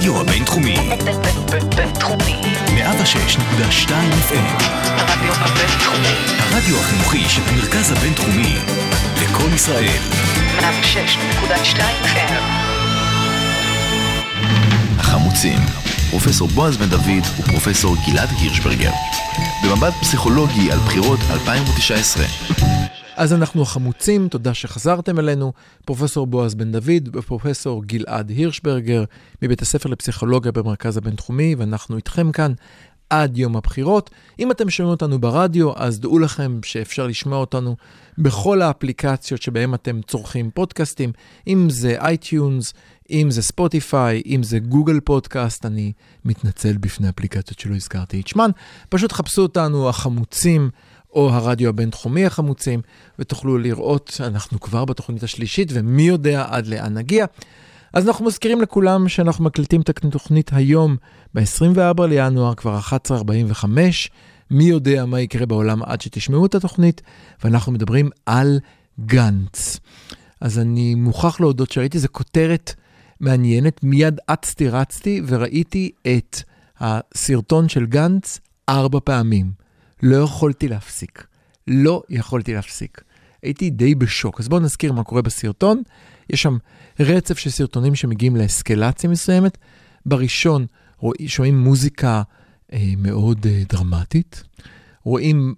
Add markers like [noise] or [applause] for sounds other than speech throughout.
הרדיו הבינתחומי. בינתחומי. 106.2 FM. הרדיו הבינתחומי. הרדיו החינוכי של המרכז הבינתחומי. לקום ישראל. 106.2 FM. החמוצים. פרופסור בועז בן דוד ופרופסור גלעד הירשברגר. במבט פסיכולוגי על בחירות 2019. אז אנחנו החמוצים, תודה שחזרתם אלינו. פרופסור בועז בן דוד ופרופסור גלעד הירשברגר מבית הספר לפסיכולוגיה במרכז הבינתחומי, ואנחנו איתכם כאן עד יום הבחירות. אם אתם שומעים אותנו ברדיו, אז דעו לכם שאפשר לשמוע אותנו בכל האפליקציות שבהן אתם צורכים פודקאסטים, אם זה iTunes, אם זה Spotify, אם זה Google Podcast, אני מתנצל בפני אפליקציות שלא הזכרתי את שמן. פשוט חפשו אותנו, החמוצים. או הרדיו הבינתחומי החמוצים, ותוכלו לראות, אנחנו כבר בתוכנית השלישית, ומי יודע עד לאן נגיע. אז אנחנו מזכירים לכולם שאנחנו מקליטים את התוכנית היום, ב-24 לינואר, כבר 11:45. מי יודע מה יקרה בעולם עד שתשמעו את התוכנית, ואנחנו מדברים על גנץ. אז אני מוכרח להודות שראיתי איזו כותרת מעניינת, מיד אצתי רצתי וראיתי את הסרטון של גנץ ארבע פעמים. לא יכולתי להפסיק. לא יכולתי להפסיק. הייתי די בשוק. אז בואו נזכיר מה קורה בסרטון. יש שם רצף של סרטונים שמגיעים לאסקלציה מסוימת. בראשון רואים, שומעים מוזיקה אה, מאוד אה, דרמטית. רואים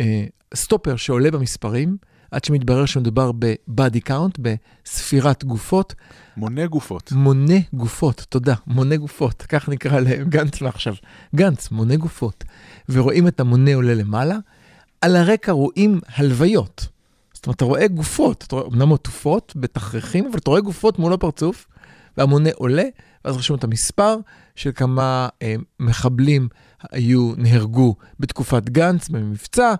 אה, סטופר שעולה במספרים, עד שמתברר שמדובר ב-body count, בספירת גופות. מונה גופות. מונה גופות, תודה, מונה גופות, כך נקרא לגנץ מעכשיו. גנץ, מונה גופות. ורואים את המונה עולה למעלה. על הרקע רואים הלוויות. זאת אומרת, אתה רואה גופות, אתה רואה אמנם עטופות בתכריכים, אבל אתה רואה גופות מול הפרצוף, והמונה עולה, ואז רשום את המספר של כמה אה, מחבלים היו, נהרגו בתקופת גנץ במבצע,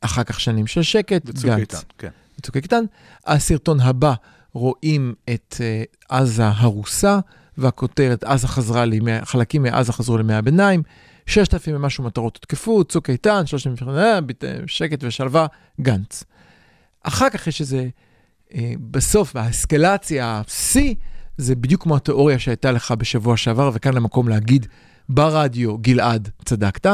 אחר כך שנים של שקט, בצוק גנץ. איתן, כן. בצוק איתן. הסרטון הבא רואים את uh, עזה הרוסה, והכותרת עזה חזרה לימי, חלקים מעזה חזרו לימי הביניים, 6,000 ומשהו מטרות הותקפו, צוק איתן, 3,000 אה, אה, שקט ושלווה, גנץ. אחר כך יש איזה, אה, בסוף, האסקלציה, השיא, זה בדיוק כמו התיאוריה שהייתה לך בשבוע שעבר, וכאן המקום להגיד ברדיו, גלעד, צדקת.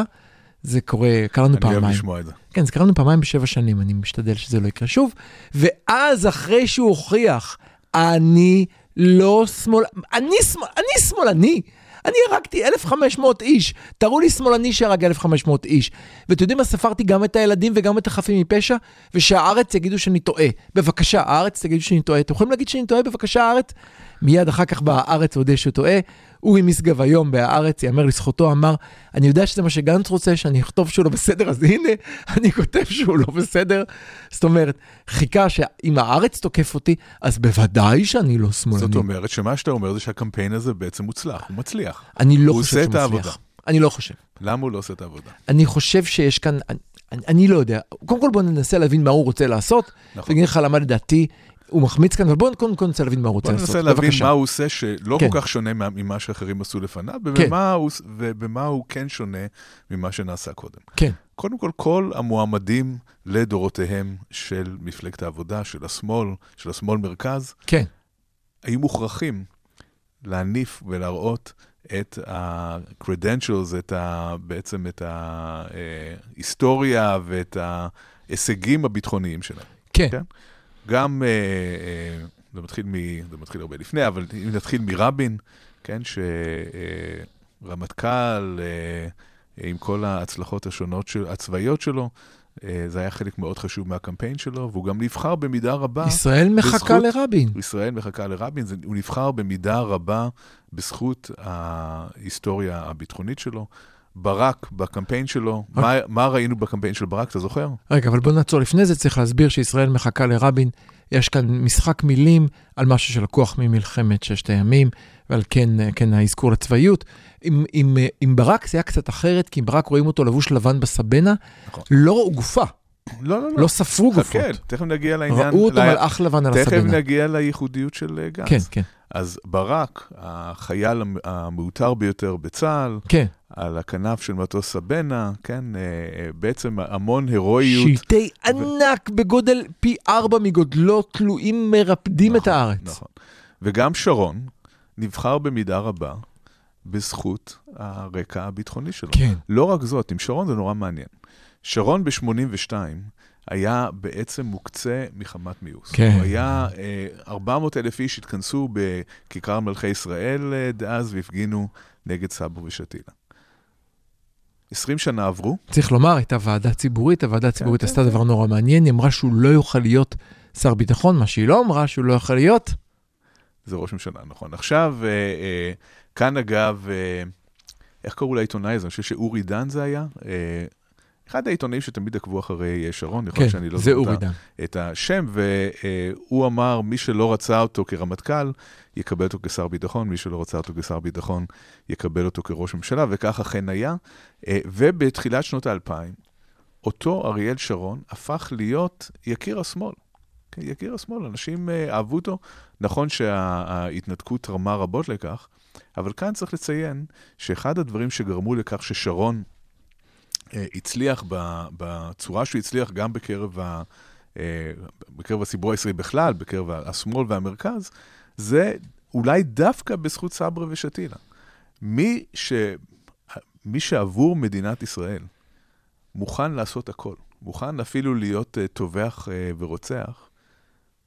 זה קורה, קרה לנו אני אוהב פעמיים. לשמוע את זה. כן, זה קרה לנו פעמיים בשבע שנים, אני משתדל שזה לא יקרה שוב. ואז, אחרי שהוא הוכיח, אני לא שמאל... אני, שמאל... אני שמאלני. אני הרגתי 1,500 איש. תראו לי שמאלני שהרג 1,500 איש. ואתם יודעים מה? ספרתי גם את הילדים וגם את החפים מפשע, ושהארץ יגידו שאני טועה. בבקשה, הארץ תגידו שאני טועה. אתם יכולים להגיד שאני טועה? בבקשה, הארץ? מיד אחר כך בהארץ הודה שהוא טועה. אורי משגב היום בהארץ, יאמר לזכותו, אמר, אני יודע שזה מה שגנץ רוצה, שאני אכתוב שהוא לא בסדר, אז הנה, [laughs] אני כותב שהוא לא בסדר. זאת אומרת, חיכה שאם הארץ תוקף אותי, אז בוודאי שאני לא שמאלני. זאת אומרת שמה שאתה אומר זה שהקמפיין הזה בעצם מוצלח, הוא מצליח. אני לא הוא חושב עושה שהוא את העבודה. מצליח. אני לא חושב. למה הוא לא עושה את העבודה? אני חושב שיש כאן, אני, אני, אני לא יודע. קודם כל בוא ננסה להבין מה הוא רוצה לעשות, נכון. ואני אגיד לך למה לדעתי הוא מחמיץ כאן, אבל בוא קודם כל ננסה להבין מה הוא רוצה לעשות. ננסה להבין. מה הוא עושה שלא כן. כל כך שונה מה- ממה שאחרים עשו לפניו, כן. ובמה הוא- ובמה הוא כן שונה ממה שנעשה קודם. כן, קודם כל, כל המועמדים לדורותיהם של מפלגת העבודה, של השמאל, של השמאל מרכז, כן, היו מוכרחים להניף ולהראות את ה-credentials, את ה, בעצם את ההיסטוריה ואת ההישגים הביטחוניים שלהם. כן. כן. גם, אה, אה, זה מתחיל, מ, זה מתחיל הרבה לפני, אבל אם נתחיל מרבין, כן, שרמטכ"ל, אה, עם כל ההצלחות השונות, של, הצבאיות שלו, אה, זה היה חלק מאוד חשוב מהקמפיין שלו, והוא גם נבחר במידה רבה. ישראל מחכה בזכות- לרבין. ישראל מחכה לרבין, זה, הוא נבחר במידה רבה בזכות ההיסטוריה הביטחונית שלו. ברק, בקמפיין שלו, מה, מה ראינו בקמפיין של ברק, אתה זוכר? רגע, אבל בוא נעצור לפני זה, צריך להסביר שישראל מחכה לרבין. יש כאן משחק מילים על משהו שלקוח ממלחמת ששת הימים, ועל כן, כן האזכור לצבאיות. עם, עם, עם ברק זה היה קצת אחרת, כי עם ברק רואים אותו לבוש לבן בסבנה, נכון. לא ראו גופה, לא, לא, לא. לא ספרו גופות. חכה, תכף נגיע לעניין. ראו אותו ל- מלאך לבן על תכף הסבנה. נגיע לייחודיות של אה, גנץ. כן, כן, אז ברק, החייל המ- המעוטר ביותר בצה"ל, כן. על הכנף של מטוס סבנה, כן, אה, אה, בעצם המון הירואיות. שלטי ענק בגודל פי ארבע מגודלו, תלויים מרפדים את נכון, הארץ. נכון. וגם שרון נבחר במידה רבה בזכות הרקע הביטחוני שלו. כן. לא רק זאת, עם שרון זה נורא מעניין. שרון ב-82 היה בעצם מוקצה מחמת מיאוס. כן. הוא היה, אה, 400 אלף איש התכנסו בכיכר מלכי ישראל אה, דאז והפגינו נגד סבו ושתילה. 20 שנה עברו, צריך לומר, הייתה ועדה ציבורית, הוועדה הציבורית כן, עשתה כן. דבר נורא מעניין, היא אמרה שהוא לא יוכל להיות שר ביטחון, מה שהיא לא אמרה, שהוא לא יכול להיות. זה ראש ממשלה, נכון. עכשיו, אה, אה, כאן אגב, אה, איך קראו לעיתונאי הזה? אני חושב שאורי דן זה היה. אה, אחד העיתונאים שתמיד עקבו אחרי אה, שרון, יכול כן, להיות שאני לא זוכר את. את השם, והוא אמר, מי שלא רצה אותו כרמטכ"ל, יקבל אותו כשר ביטחון, מי שלא רצה אותו כשר ביטחון, יקבל אותו כראש ממשלה, וכך אכן היה. אה, ובתחילת שנות האלפיים, אותו אריאל שרון הפך להיות יקיר השמאל. כן, יקיר השמאל, אנשים אה, אהבו אותו. נכון שההתנתקות תרמה רבות לכך, אבל כאן צריך לציין שאחד הדברים שגרמו לכך ששרון אה, הצליח ב- בצורה שהוא הצליח גם בקרב, ה, אה, בקרב הציבור הישראלי בכלל, בקרב השמאל והמרכז, זה אולי דווקא בזכות סברה ושתילה. מי, ש... מי שעבור מדינת ישראל מוכן לעשות הכל, מוכן אפילו להיות אה, טובח אה, ורוצח,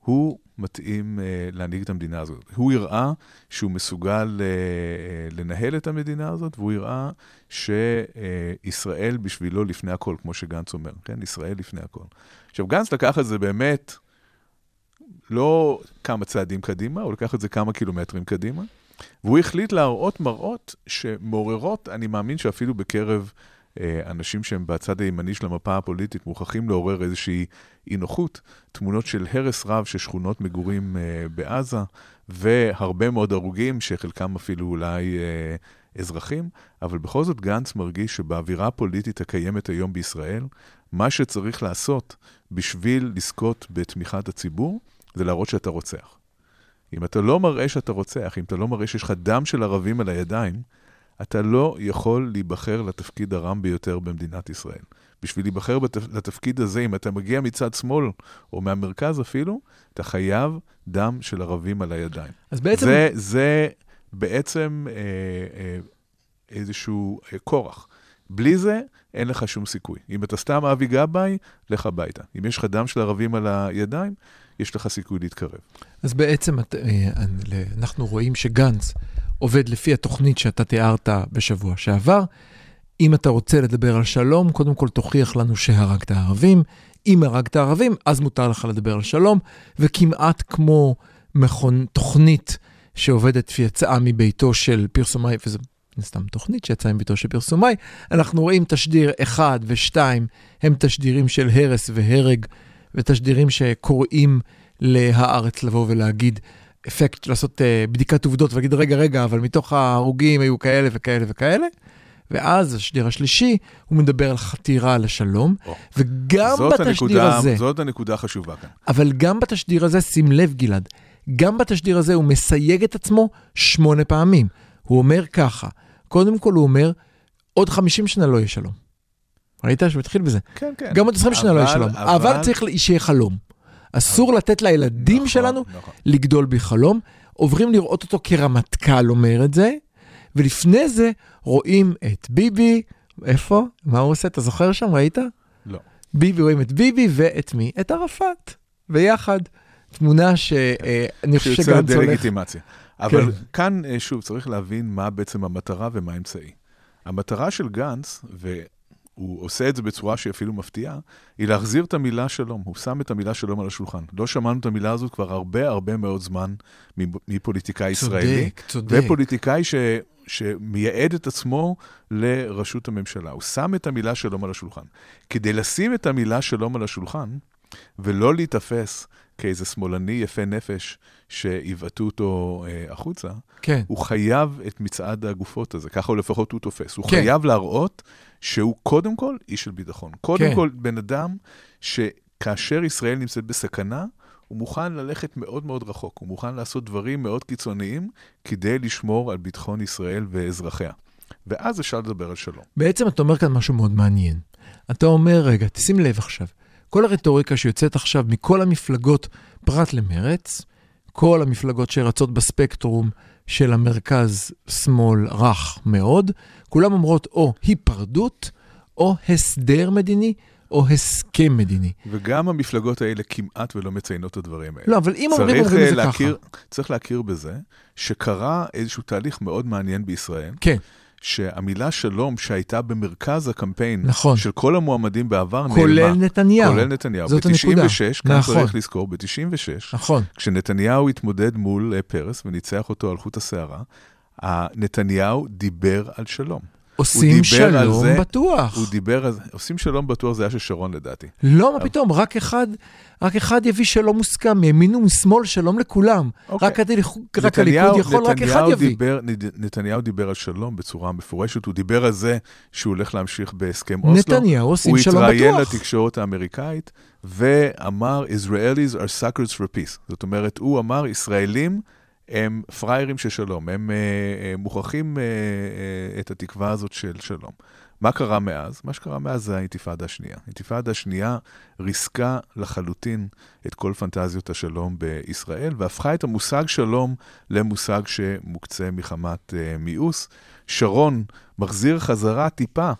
הוא מתאים uh, להנהיג את המדינה הזאת. הוא הראה שהוא מסוגל uh, uh, לנהל את המדינה הזאת, והוא הראה שישראל בשבילו לפני הכל, כמו שגנץ אומר, כן? ישראל לפני הכל. עכשיו, גנץ לקח את זה באמת לא כמה צעדים קדימה, הוא לקח את זה כמה קילומטרים קדימה, והוא החליט להראות מראות שמעוררות, אני מאמין שאפילו בקרב אנשים שהם בצד הימני של המפה הפוליטית מוכרחים לעורר איזושהי אי נוחות, תמונות של הרס רב של שכונות מגורים אה, בעזה, והרבה מאוד הרוגים, שחלקם אפילו אולי אה, אזרחים, אבל בכל זאת גנץ מרגיש שבאווירה הפוליטית הקיימת היום בישראל, מה שצריך לעשות בשביל לזכות בתמיכת הציבור, זה להראות שאתה רוצח. אם אתה לא מראה שאתה רוצח, אם אתה לא מראה שיש לך דם של ערבים על הידיים, אתה לא יכול להיבחר לתפקיד הרם ביותר במדינת ישראל. בשביל להיבחר בתפ... לתפקיד הזה, אם אתה מגיע מצד שמאל או מהמרכז אפילו, אתה חייב דם של ערבים על הידיים. אז בעצם... זה, זה בעצם אה, אה, איזשהו אה, כורח. בלי זה, אין לך שום סיכוי. אם אתה סתם אבי גבאי, לך הביתה. אם יש לך דם של ערבים על הידיים, יש לך סיכוי להתקרב. אז בעצם את, אה, אנחנו רואים שגנץ עובד לפי התוכנית שאתה תיארת בשבוע שעבר. אם אתה רוצה לדבר על שלום, קודם כל תוכיח לנו שהרגת ערבים. אם הרגת ערבים, אז מותר לך לדבר על שלום, וכמעט כמו מכון, תוכנית שעובדת ויצאה מביתו של פרסומאי, וזה סתם תוכנית שיצאה מביתו של פרסומאי, אנחנו רואים תשדיר 1 ו-2 הם תשדירים של הרס והרג, ותשדירים שקוראים להארץ לבוא ולהגיד, אפקט, לעשות uh, בדיקת עובדות ולהגיד, רגע, רגע, אבל מתוך ההרוגים היו כאלה וכאלה וכאלה. ואז השדיר השלישי, הוא מדבר על חתירה לשלום, או. וגם בתשדיר הנקודה, הזה, זאת הנקודה החשובה כאן. אבל גם בתשדיר הזה, שים לב גלעד, גם בתשדיר הזה הוא מסייג את עצמו שמונה פעמים. הוא אומר ככה, קודם כל הוא אומר, עוד 50 שנה לא יהיה שלום. ראית שהוא התחיל בזה? כן, כן. גם עוד 20 שנה לא יהיה שלום, אבל צריך שיהיה חלום. אסור לתת לילדים נכון, שלנו נכון. לגדול בחלום. עוברים לראות אותו כרמטכ"ל אומר את זה, ולפני זה רואים את ביבי, איפה? מה הוא עושה? אתה זוכר שם? ראית? לא. ביבי, רואים את ביבי ואת מי? את ערפאת, ביחד. תמונה שאני חושב שיוצר שגנץ הולך... דה-לגיטימציה. אבל כן. כאן, אה, שוב, צריך להבין מה בעצם המטרה ומה האמצעי. המטרה של גנץ, והוא עושה את זה בצורה שהיא אפילו מפתיעה, היא להחזיר את המילה שלום. הוא שם את המילה שלום על השולחן. לא שמענו את המילה הזאת כבר הרבה הרבה מאוד זמן מפוליטיקאי ישראלי. צודק, צודק. ופוליטיקאי ש... שמייעד את עצמו לראשות הממשלה. הוא שם את המילה שלום על השולחן. כדי לשים את המילה שלום על השולחן, ולא להיתפס כאיזה שמאלני יפה נפש שיבעטו אותו אה, החוצה, כן. הוא חייב את מצעד הגופות הזה, ככה הוא לפחות הוא תופס. הוא כן. חייב להראות שהוא קודם כל איש של ביטחון. קודם כן. כל בן אדם שכאשר ישראל נמצאת בסכנה, הוא מוכן ללכת מאוד מאוד רחוק, הוא מוכן לעשות דברים מאוד קיצוניים כדי לשמור על ביטחון ישראל ואזרחיה. ואז אפשר לדבר על שלום. בעצם אתה אומר כאן משהו מאוד מעניין. אתה אומר, רגע, תשים לב עכשיו, כל הרטוריקה שיוצאת עכשיו מכל המפלגות, פרט למרץ, כל המפלגות שרצות בספקטרום של המרכז-שמאל רך מאוד, כולם אומרות או היפרדות, או הסדר מדיני, או הסכם מדיני. וגם המפלגות האלה כמעט ולא מציינות את הדברים האלה. לא, אבל אם אומרים, אומרים את אה, זה ככה. צריך להכיר בזה שקרה איזשהו תהליך מאוד מעניין בישראל, כן, שהמילה שלום שהייתה במרכז הקמפיין נכון. של כל המועמדים בעבר כולל נעלמה. נתניהו. כולל נתניהו. זאת הנקודה. ב-96, כאן נכון. צריך לזכור, ב-96, נכון. כשנתניהו התמודד מול אה, פרס וניצח אותו על חוט השערה, נתניהו דיבר על שלום. עושים שלום זה, בטוח. הוא דיבר על זה, עושים שלום בטוח זה היה של שרון לדעתי. לא, מה פתאום, רק אחד, רק אחד יביא שלום מוסכם, מימין ומשמאל, שלום לכולם. אוקיי. רק הליכוד רק הליכוד יכול, רק אחד יביא. דיבר, נתניהו דיבר על שלום בצורה מפורשת, הוא דיבר על זה שהוא הולך להמשיך בהסכם אוסלו. נתניהו עושים הוא שלום התראיין בטוח. לתקשורת האמריקאית ואמר, Israelis are suckers for peace. זאת אומרת, הוא אמר, ישראלים הם פראיירים של שלום, הם אה, אה, מוכרחים אה, את התקווה הזאת של שלום. מה קרה מאז? מה שקרה מאז זה האינתיפאדה השנייה. האינתיפאדה השנייה ריסקה לחלוטין את כל פנטזיות השלום בישראל, והפכה את המושג שלום למושג שמוקצה מחמת מיאוס. שרון מחזיר חזרה טיפה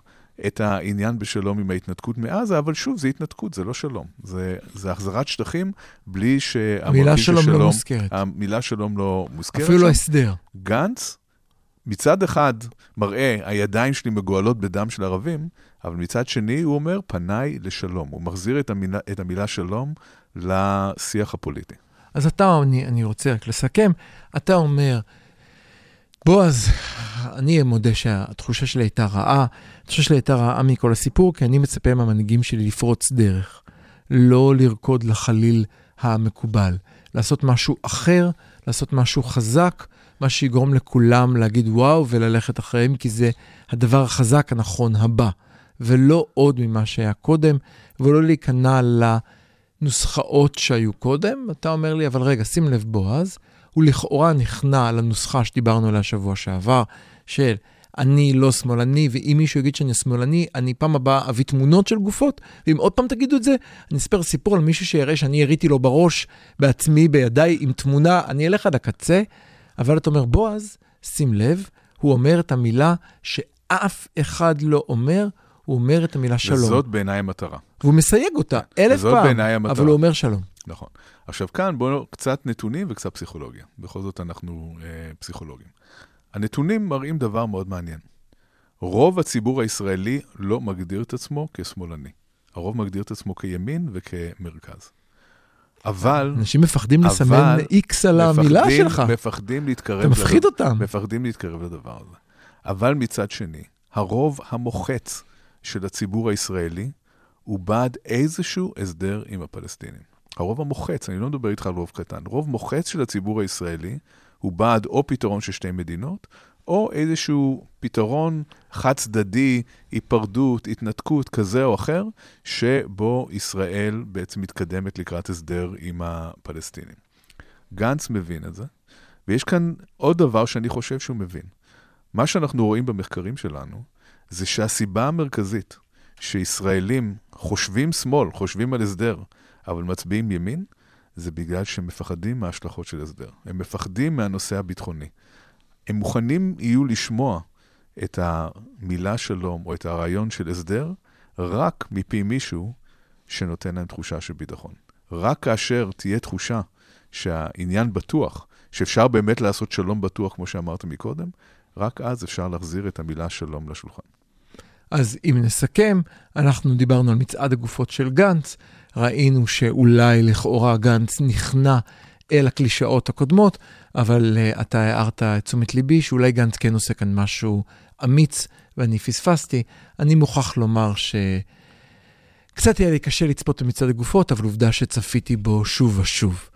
את העניין בשלום עם ההתנתקות מעזה, אבל שוב, זה התנתקות, זה לא שלום. זה, זה החזרת שטחים בלי שהמרכיב המילה של שלום לא מוזכרת. המילה שלום לא מוזכרת. אפילו לא. הסדר. גנץ, מצד אחד מראה, הידיים שלי מגואלות בדם של ערבים, אבל מצד שני הוא אומר, פניי לשלום. הוא מחזיר את המילה, את המילה שלום לשיח הפוליטי. אז אתה, אני, אני רוצה רק לסכם, אתה אומר, בועז, אני מודה שהתחושה שלי הייתה רעה, התחושה שלי הייתה רעה מכל הסיפור, כי אני מצפה מהמנהיגים שלי לפרוץ דרך, לא לרקוד לחליל המקובל, לעשות משהו אחר, לעשות משהו חזק, מה שיגרום לכולם להגיד וואו וללכת אחריהם, כי זה הדבר החזק הנכון הבא, ולא עוד ממה שהיה קודם, ולא להיכנע לנוסחאות שהיו קודם. אתה אומר לי, אבל רגע, שים לב, בועז, הוא לכאורה נכנע לנוסחה שדיברנו עליה שבוע שעבר, של אני לא שמאלני, ואם מישהו יגיד שאני שמאלני, אני פעם הבאה אביא תמונות של גופות, ואם עוד פעם תגידו את זה, אני אספר סיפור על מישהו שיראה שאני יריתי לו בראש בעצמי, בידיי, עם תמונה, אני אלך עד הקצה, אבל אתה אומר, בועז, שים לב, הוא אומר את המילה שאף אחד לא אומר, הוא אומר את המילה שלום. וזאת בעיניי המטרה. והוא מסייג אותה אלף פעם. אבל הוא אומר שלום. נכון. עכשיו כאן בואו קצת נתונים וקצת פסיכולוגיה. בכל זאת אנחנו אה, פסיכולוגים. הנתונים מראים דבר מאוד מעניין. רוב הציבור הישראלי לא מגדיר את עצמו כשמאלני. הרוב מגדיר את עצמו כימין וכמרכז. אבל... אנשים מפחדים לסמן אבל איקס על המילה מפחדים- שלך. מפחדים להתקרב... אתה מפחיד לדבר- אותם. מפחדים להתקרב לדבר הזה. אבל מצד שני, הרוב המוחץ של הציבור הישראלי הוא בעד איזשהו הסדר עם הפלסטינים. הרוב המוחץ, אני לא מדבר איתך על רוב קטן, רוב מוחץ של הציבור הישראלי הוא בעד או פתרון של שתי מדינות, או איזשהו פתרון חד צדדי, היפרדות, התנתקות כזה או אחר, שבו ישראל בעצם מתקדמת לקראת הסדר עם הפלסטינים. גנץ מבין את זה, ויש כאן עוד דבר שאני חושב שהוא מבין. מה שאנחנו רואים במחקרים שלנו, זה שהסיבה המרכזית שישראלים חושבים שמאל, חושבים על הסדר, אבל מצביעים ימין, זה בגלל שהם מפחדים מההשלכות של הסדר. הם מפחדים מהנושא הביטחוני. הם מוכנים יהיו לשמוע את המילה שלום או את הרעיון של הסדר רק מפי מישהו שנותן להם תחושה של ביטחון. רק כאשר תהיה תחושה שהעניין בטוח, שאפשר באמת לעשות שלום בטוח, כמו שאמרת מקודם, רק אז אפשר להחזיר את המילה שלום לשולחן. אז אם נסכם, אנחנו דיברנו על מצעד הגופות של גנץ, ראינו שאולי לכאורה גנץ נכנע אל הקלישאות הקודמות, אבל uh, אתה הערת את תשומת ליבי שאולי גנץ כן עושה כאן משהו אמיץ, ואני פספסתי. אני מוכרח לומר ש... קצת היה לי קשה לצפות במצעד הגופות, אבל עובדה שצפיתי בו שוב ושוב.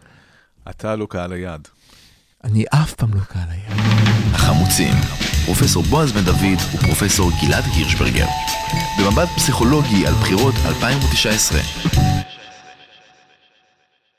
אתה לא קהל היעד. אני אף פעם לא קהל היעד. החמוצים, פרופסור בועז בן דוד ופרופסור גלעד הירשברגר. במבט פסיכולוגי על בחירות 2019.